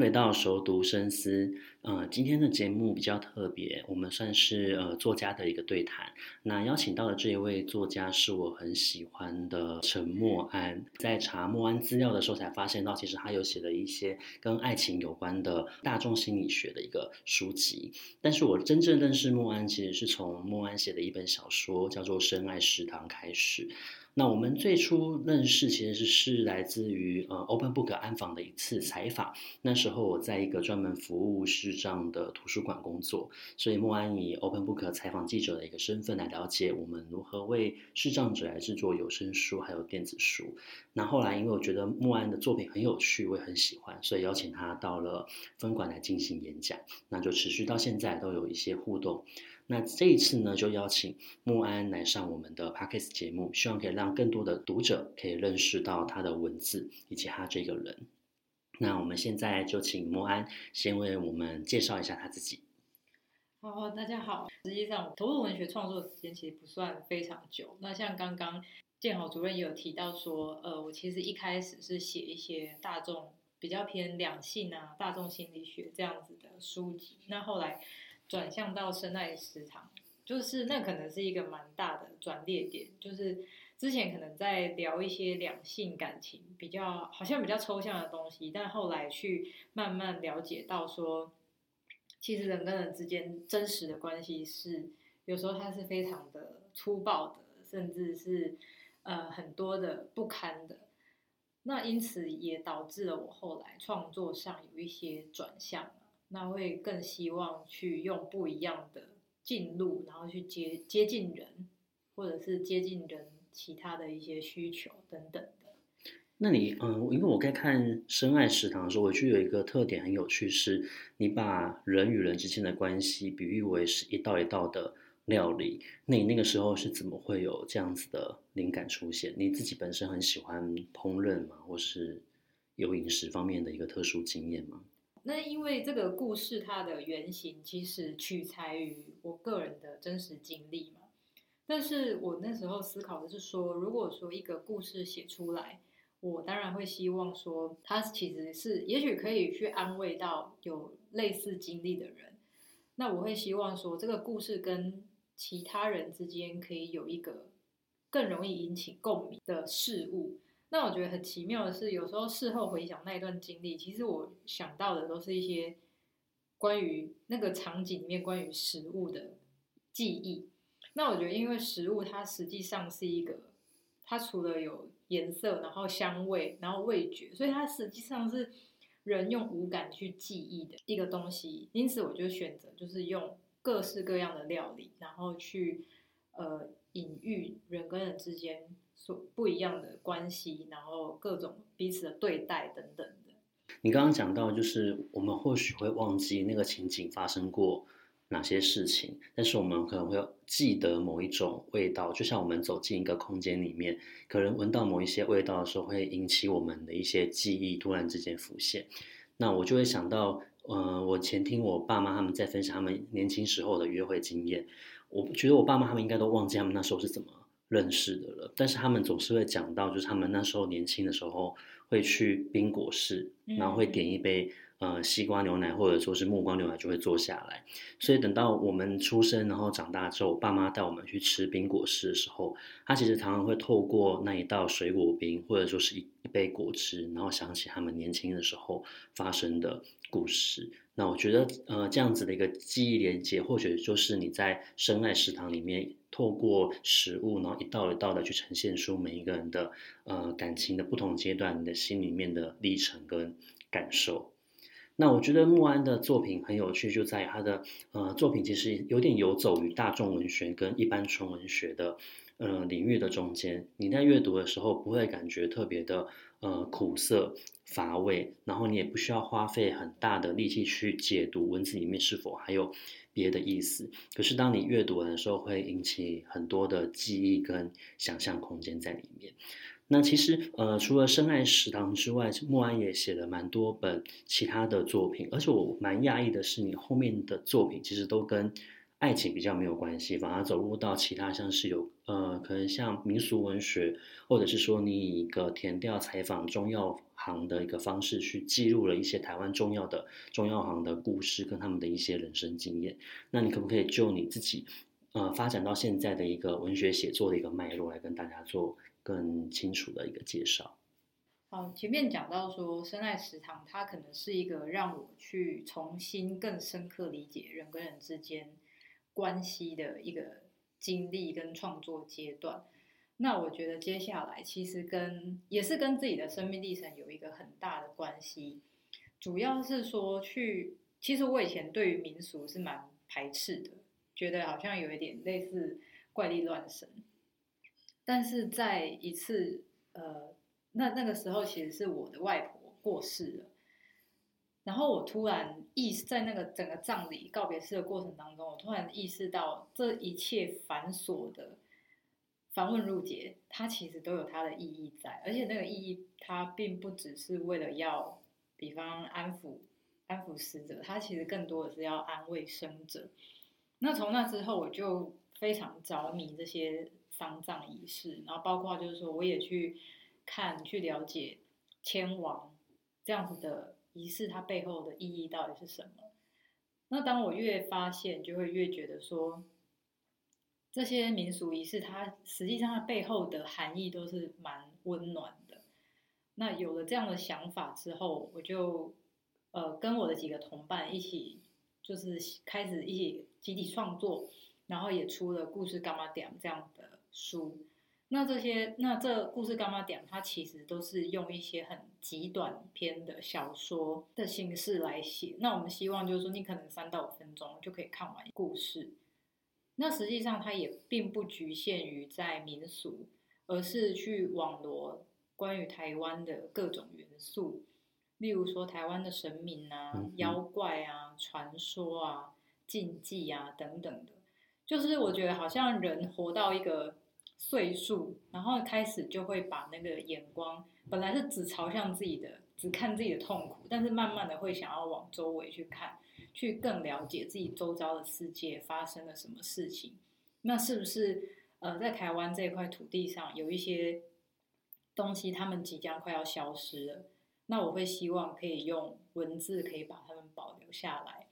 回到熟读深思。呃，今天的节目比较特别，我们算是呃作家的一个对谈。那邀请到的这一位作家是我很喜欢的陈默安。在查默安资料的时候，才发现到其实他有写了一些跟爱情有关的大众心理学的一个书籍。但是我真正认识默安，其实是从默安写的一本小说叫做《深爱食堂》开始。那我们最初认识其实是是来自于呃 Open Book 安访的一次采访。那时候我在一个专门服务视障的图书馆工作，所以莫安以 Open Book 采访记者的一个身份来了解我们如何为视障者来制作有声书还有电子书。那后来因为我觉得莫安的作品很有趣，我也很喜欢，所以邀请他到了分馆来进行演讲，那就持续到现在都有一些互动。那这一次呢，就邀请莫安来上我们的 Podcast 节目，希望可以让更多的读者可以认识到他的文字以及他这个人。那我们现在就请莫安先为我们介绍一下他自己。好，大家好。实际上，投入文学创作的时间其实不算非常久。那像刚刚建豪主任也有提到说，呃，我其实一开始是写一些大众比较偏两性啊、大众心理学这样子的书籍。那后来。转向到深爱食堂，就是那可能是一个蛮大的转捩点。就是之前可能在聊一些两性感情，比较好像比较抽象的东西，但后来去慢慢了解到说，其实人跟人之间真实的关系是有时候它是非常的粗暴的，甚至是呃很多的不堪的。那因此也导致了我后来创作上有一些转向。那会更希望去用不一样的进入，然后去接接近人，或者是接近人其他的一些需求等等的。那你嗯，因为我在看《深爱食堂》的时候，我觉得有一个特点很有趣，是你把人与人之间的关系比喻为是一道一道的料理。那你那个时候是怎么会有这样子的灵感出现？你自己本身很喜欢烹饪吗？或是有饮食方面的一个特殊经验吗？那因为这个故事它的原型其实取材于我个人的真实经历嘛，但是我那时候思考的是说，如果说一个故事写出来，我当然会希望说，它其实是也许可以去安慰到有类似经历的人，那我会希望说，这个故事跟其他人之间可以有一个更容易引起共鸣的事物。那我觉得很奇妙的是，有时候事后回想那一段经历，其实我想到的都是一些关于那个场景里面关于食物的记忆。那我觉得，因为食物它实际上是一个，它除了有颜色，然后香味，然后味觉，所以它实际上是人用五感去记忆的一个东西。因此，我就选择就是用各式各样的料理，然后去呃隐喻人跟人之间。所不一样的关系，然后各种彼此的对待等等的。你刚刚讲到，就是我们或许会忘记那个情景发生过哪些事情，但是我们可能会记得某一种味道，就像我们走进一个空间里面，可能闻到某一些味道的时候，会引起我们的一些记忆突然之间浮现。那我就会想到，嗯、呃，我前听我爸妈他们在分享他们年轻时候的约会经验，我觉得我爸妈他们应该都忘记他们那时候是怎么认识的了，但是他们总是会讲到，就是他们那时候年轻的时候会去冰果室，然后会点一杯呃西瓜牛奶或者说是木瓜牛奶，就会坐下来。所以等到我们出生然后长大之后，爸妈带我们去吃冰果室的时候，他其实常常会透过那一道水果冰或者说是一一杯果汁，然后想起他们年轻的时候发生的故事。那我觉得呃这样子的一个记忆连接，或许就是你在深爱食堂里面。透过食物，然后一道一道的去呈现出每一个人的呃感情的不同阶段，你的心里面的历程跟感受。那我觉得默安的作品很有趣，就在他的呃作品其实有点游走于大众文学跟一般纯文学的呃领域的中间。你在阅读的时候不会感觉特别的呃苦涩乏味，然后你也不需要花费很大的力气去解读文字里面是否还有。别的意思，可是当你阅读的时候，会引起很多的记忆跟想象空间在里面。那其实呃，除了《深爱食堂》之外，莫安也写了蛮多本其他的作品，而且我蛮讶异的是，你后面的作品其实都跟爱情比较没有关系，反而走入到其他像是有呃，可能像民俗文学，或者是说你以一个田调采访中药行的一个方式去记录了一些台湾重要的中药行的故事跟他们的一些人生经验。那你可不可以就你自己呃发展到现在的一个文学写作的一个脉络来跟大家做更清楚的一个介绍？好，前面讲到说深爱食堂，它可能是一个让我去重新更深刻理解人跟人之间。关系的一个经历跟创作阶段，那我觉得接下来其实跟也是跟自己的生命历程有一个很大的关系，主要是说去，其实我以前对于民俗是蛮排斥的，觉得好像有一点类似怪力乱神，但是在一次呃，那那个时候其实是我的外婆过世了。然后我突然意识，在那个整个葬礼告别式的过程当中，我突然意识到这一切繁琐的繁文缛节，它其实都有它的意义在，而且那个意义它并不只是为了要，比方安抚安抚死者，它其实更多的是要安慰生者。那从那之后，我就非常着迷这些丧葬仪式，然后包括就是说，我也去看去了解迁亡这样子的。仪式它背后的意义到底是什么？那当我越发现，就会越觉得说，这些民俗仪式它实际上它背后的含义都是蛮温暖的。那有了这样的想法之后，我就呃跟我的几个同伴一起，就是开始一起集体创作，然后也出了《故事柑仔店》这样的书。那这些，那这故事柑仔店，它其实都是用一些很极短篇的小说的形式来写。那我们希望就是说，你可能三到五分钟就可以看完故事。那实际上它也并不局限于在民俗，而是去网罗关于台湾的各种元素，例如说台湾的神明啊、妖怪啊、传说啊、禁忌啊等等的。就是我觉得好像人活到一个。岁数，然后开始就会把那个眼光，本来是只朝向自己的，只看自己的痛苦，但是慢慢的会想要往周围去看，去更了解自己周遭的世界发生了什么事情。那是不是呃，在台湾这块土地上有一些东西，他们即将快要消失了？那我会希望可以用文字可以把它们保留下来。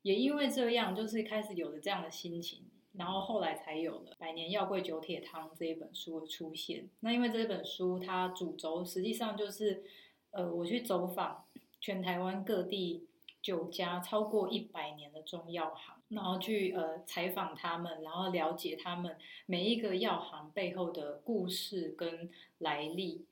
也因为这样，就是开始有了这样的心情。然后后来才有了《百年药柜九铁汤》这一本书的出现。那因为这本书它主轴实际上就是，呃，我去走访全台湾各地九家超过一百年的中药行，然后去呃采访他们，然后了解他们每一个药行背后的故事跟来历。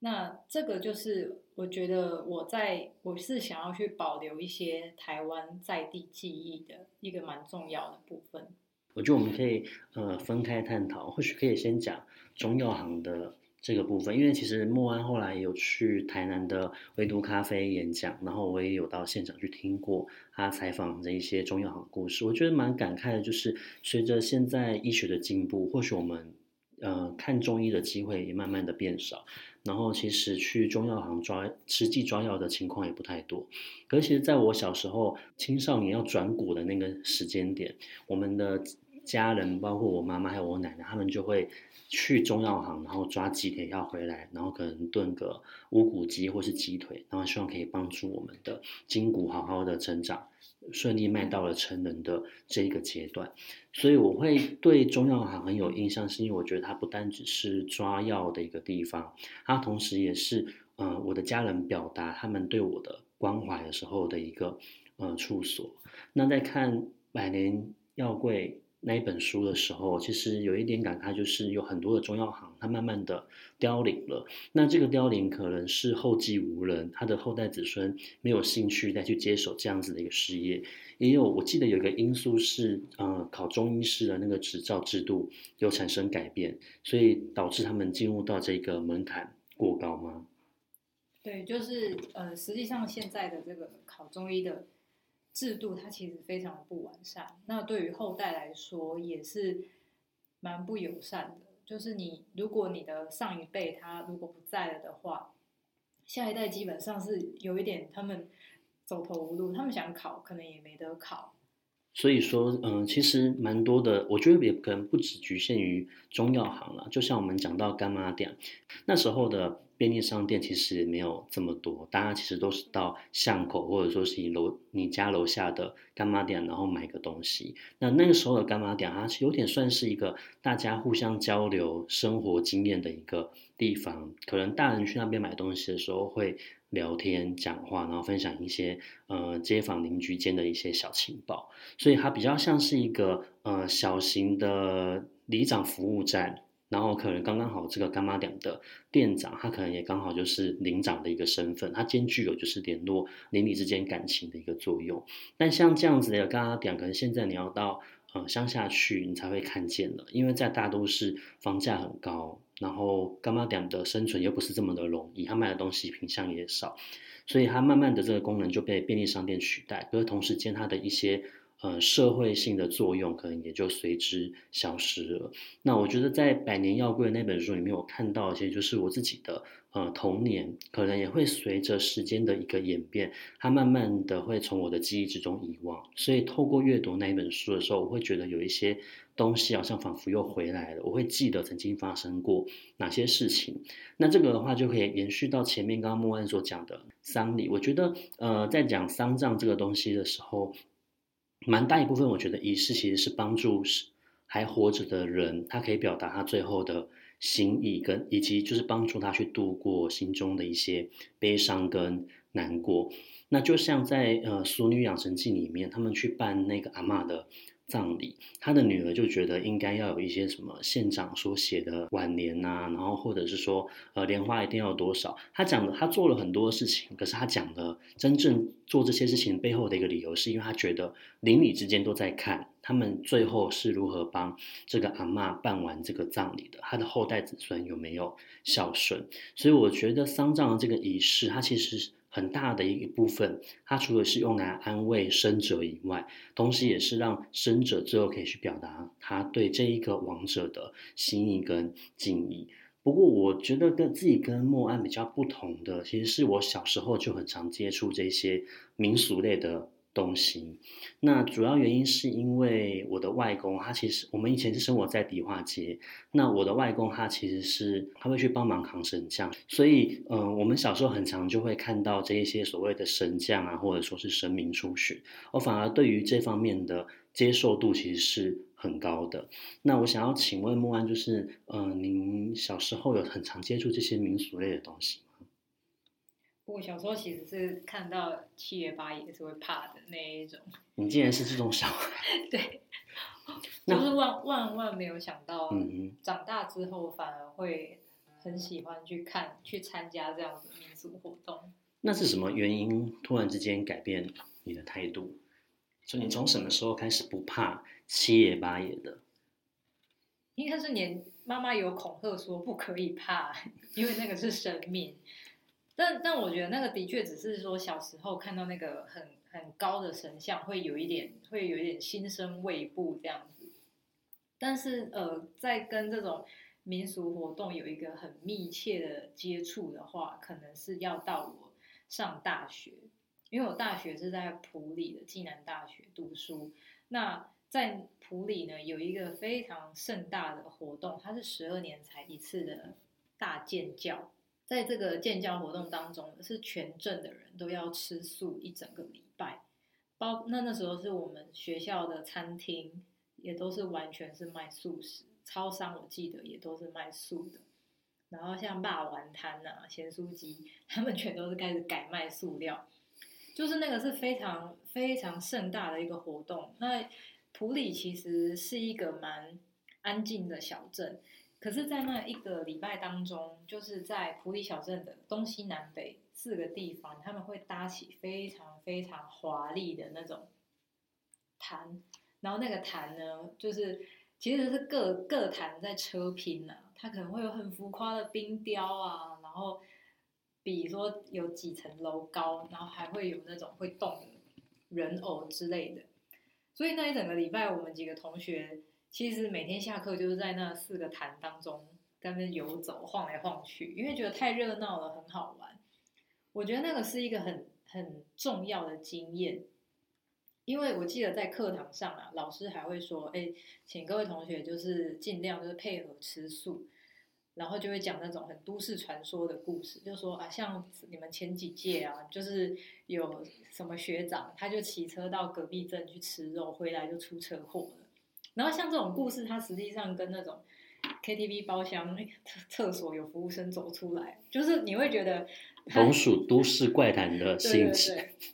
那这个就是我觉得我在我是想要去保留一些台湾在地记忆的一个蛮重要的部分。我觉得我们可以呃分开探讨，或许可以先讲中药行的这个部分，因为其实莫安后来有去台南的唯独咖啡演讲，然后我也有到现场去听过他采访的一些中药行故事，我觉得蛮感慨的，就是随着现在医学的进步，或许我们呃看中医的机会也慢慢的变少。然后其实去中药行抓实际抓药的情况也不太多，可是其实在我小时候青少年要转骨的那个时间点，我们的家人包括我妈妈还有我奶奶，他们就会去中药行，然后抓鸡腿药回来，然后可能炖个乌骨鸡或是鸡腿，然后希望可以帮助我们的筋骨好好的成长。顺利迈到了成人的这一个阶段，所以我会对中药行很有印象，是因为我觉得它不单只是抓药的一个地方，它同时也是，呃，我的家人表达他们对我的关怀的时候的一个，呃，处所。那在看百年药柜。那一本书的时候，其实有一点感慨，就是有很多的中药行，它慢慢的凋零了。那这个凋零可能是后继无人，他的后代子孙没有兴趣再去接手这样子的一个事业。也有，我记得有一个因素是，呃，考中医师的那个执照制度有产生改变，所以导致他们进入到这个门槛过高吗？对，就是呃，实际上现在的这个考中医的。制度它其实非常不完善，那对于后代来说也是蛮不友善的。就是你如果你的上一辈他如果不在了的话，下一代基本上是有一点他们走投无路，他们想考可能也没得考。所以说，嗯，其实蛮多的，我觉得也可能不只局限于中药行了。就像我们讲到干妈店，那时候的便利商店其实也没有这么多，大家其实都是到巷口或者说是你楼你家楼下的干妈店，然后买个东西。那那个时候的干妈店，它有点算是一个大家互相交流生活经验的一个地方。可能大人去那边买东西的时候会。聊天讲话，然后分享一些呃街坊邻居间的一些小情报，所以它比较像是一个呃小型的里长服务站，然后可能刚刚好这个干妈店的店长，他可能也刚好就是领长的一个身份，他兼具有就是联络邻里之间感情的一个作用。但像这样子的干妈店，可能现在你要到呃乡下去，你才会看见了，因为在大都市房价很高。然后干妈点的生存又不是这么的容易，他卖的东西品相也少，所以他慢慢的这个功能就被便利商店取代，可是同时间他的一些呃社会性的作用可能也就随之消失了。那我觉得在《百年药柜》那本书里面，我看到其实就是我自己的。呃，童年可能也会随着时间的一个演变，它慢慢的会从我的记忆之中遗忘。所以透过阅读那一本书的时候，我会觉得有一些东西好像仿佛又回来了。我会记得曾经发生过哪些事情。那这个的话就可以延续到前面刚刚莫安所讲的丧礼。我觉得，呃，在讲丧葬这个东西的时候，蛮大一部分我觉得仪式其实是帮助还活着的人，他可以表达他最后的。心意跟以及就是帮助他去度过心中的一些悲伤跟难过，那就像在呃《俗女养成记》里面，他们去办那个阿嬷的葬礼，他的女儿就觉得应该要有一些什么县长所写的挽联呐，然后或者是说呃莲花一定要多少，他讲的他做了很多事情，可是他讲的真正做这些事情背后的一个理由，是因为他觉得邻里之间都在看。他们最后是如何帮这个阿嬷办完这个葬礼的？他的后代子孙有没有孝顺？所以我觉得丧葬的这个仪式，它其实很大的一部分，它除了是用来安慰生者以外，同时也是让生者之后可以去表达他对这一个王者的心意跟敬意。不过，我觉得跟自己跟莫安比较不同的，其实是我小时候就很常接触这些民俗类的。东西，那主要原因是因为我的外公，他其实我们以前是生活在迪化街，那我的外公他其实是他会去帮忙扛神像，所以嗯、我们小时候很常就会看到这一些所谓的神像啊，或者说是神明出巡，我反而对于这方面的接受度其实是很高的。那我想要请问莫安，就是嗯、呃，您小时候有很常接触这些民俗类的东西？我小时候其实是看到七爷八爷是会怕的那一种。你竟然是这种小孩？对，就是万万万没有想到，长大之后反而会很喜欢去看、去参加这样的民俗活动。那是什么原因突然之间改变你的态度？就你从什么时候开始不怕七爷八爷的？应该是年妈妈有恐吓说不可以怕，因为那个是神明。但但我觉得那个的确只是说小时候看到那个很很高的神像，会有一点会有一点心生畏怖这样子。但是呃，在跟这种民俗活动有一个很密切的接触的话，可能是要到我上大学，因为我大学是在普里的暨南大学读书。那在普里呢，有一个非常盛大的活动，它是十二年才一次的大建教。在这个建交活动当中，是全镇的人都要吃素一整个礼拜，包那那时候是我们学校的餐厅也都是完全是卖素食，超商我记得也都是卖素的，然后像霸王摊啊、咸酥鸡，他们全都是开始改卖素料，就是那个是非常非常盛大的一个活动。那埔里其实是一个蛮安静的小镇。可是，在那一个礼拜当中，就是在普里小镇的东西南北四个地方，他们会搭起非常非常华丽的那种坛，然后那个坛呢，就是其实是各各坛在车拼呢、它可能会有很浮夸的冰雕啊，然后比如说有几层楼高，然后还会有那种会动人偶之类的，所以那一整个礼拜，我们几个同学。其实每天下课就是在那四个坛当中在那游走、晃来晃去，因为觉得太热闹了，很好玩。我觉得那个是一个很很重要的经验，因为我记得在课堂上啊，老师还会说：“哎，请各位同学就是尽量就是配合吃素。”然后就会讲那种很都市传说的故事，就说啊，像你们前几届啊，就是有什么学长，他就骑车到隔壁镇去吃肉，回来就出车祸。然后像这种故事，它实际上跟那种 KTV 包厢厕厕所有服务生走出来，就是你会觉得同属都市怪谈的性质。对对对。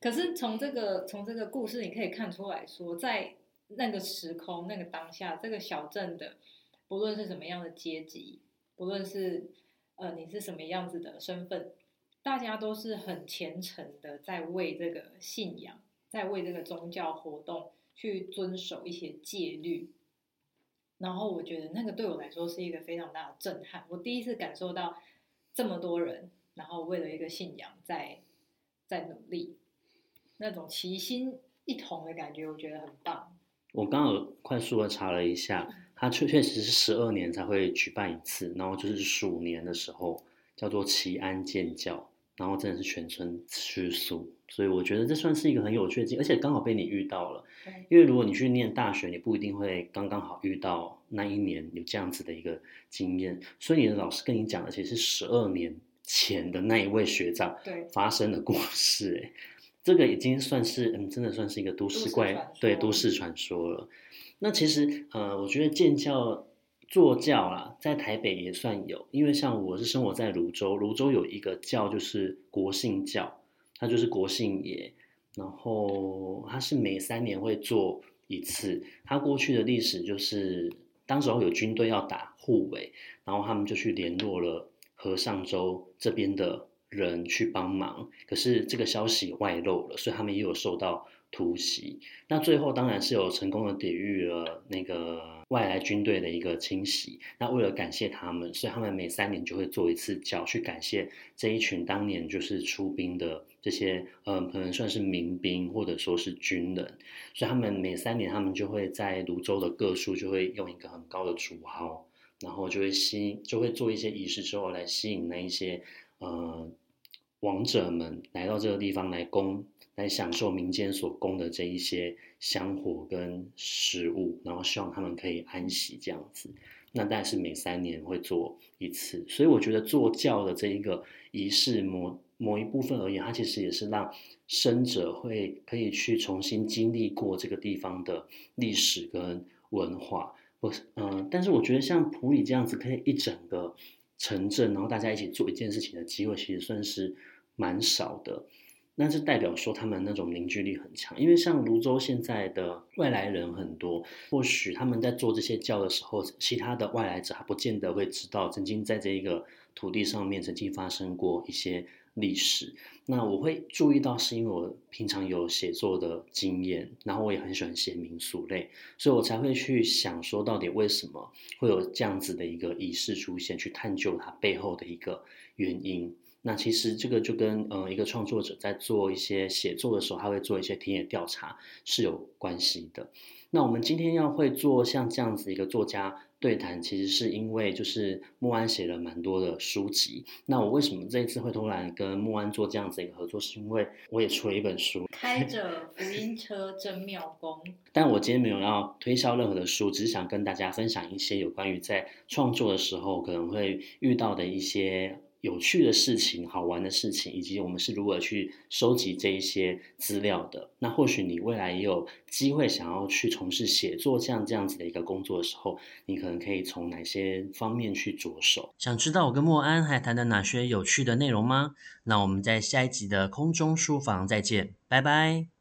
可是从这个从这个故事，你可以看出来说，在那个时空、那个当下，这个小镇的。不论是什么样的阶级，不论是呃你是什么样子的身份，大家都是很虔诚的在为这个信仰，在为这个宗教活动去遵守一些戒律。然后我觉得那个对我来说是一个非常大的震撼，我第一次感受到这么多人，然后为了一个信仰在在努力，那种齐心一同的感觉，我觉得很棒。我刚好快速的查了一下。它确确实是十二年才会举办一次，然后就是鼠年的时候叫做齐安建醮，然后真的是全村吃素，所以我觉得这算是一个很有趣的经历，而且刚好被你遇到了，因为如果你去念大学，你不一定会刚刚好遇到那一年有这样子的一个经验，所以你的老师跟你讲的其实是十二年前的那一位学长发生的故事，哎，这个已经算是嗯，真的算是一个都市怪，对，都市传说了。那其实，呃，我觉得建醮、坐教啦，在台北也算有，因为像我是生活在泸州，泸州有一个教就是国姓教，他就是国姓爷，然后他是每三年会做一次。他过去的历史就是，当时候有军队要打护卫，然后他们就去联络了和上州这边的人去帮忙，可是这个消息外露了，所以他们也有受到。突袭，那最后当然是有成功的抵御了那个外来军队的一个侵袭。那为了感谢他们，所以他们每三年就会做一次醮，去感谢这一群当年就是出兵的这些，嗯，可能算是民兵或者说是军人。所以他们每三年，他们就会在泸州的各处就会用一个很高的竹号，然后就会吸，就会做一些仪式之后来吸引那一些，呃，王者们来到这个地方来供。来享受民间所供的这一些香火跟食物，然后希望他们可以安息这样子。那但是每三年会做一次，所以我觉得坐轿的这一个仪式，某某一部分而言，它其实也是让生者会可以去重新经历过这个地方的历史跟文化。我嗯，但是我觉得像普里这样子，可以一整个城镇，然后大家一起做一件事情的机会，其实算是蛮少的。那是代表说他们那种凝聚力很强，因为像泸州现在的外来人很多，或许他们在做这些教的时候，其他的外来者还不见得会知道，曾经在这一个土地上面曾经发生过一些历史。那我会注意到，是因为我平常有写作的经验，然后我也很喜欢写民俗类，所以我才会去想说，到底为什么会有这样子的一个仪式出现，去探究它背后的一个原因。那其实这个就跟呃一个创作者在做一些写作的时候，他会做一些田野调查是有关系的。那我们今天要会做像这样子一个作家对谈，其实是因为就是木安写了蛮多的书籍。那我为什么这一次会突然跟木安做这样子一个合作，是因为我也出了一本书，开着福音车真妙功。但我今天没有要推销任何的书，只是想跟大家分享一些有关于在创作的时候可能会遇到的一些。有趣的事情、好玩的事情，以及我们是如何去收集这一些资料的。那或许你未来也有机会想要去从事写作像这样子的一个工作的时候，你可能可以从哪些方面去着手？想知道我跟莫安还谈了哪些有趣的内容吗？那我们在下一集的空中书房再见，拜拜。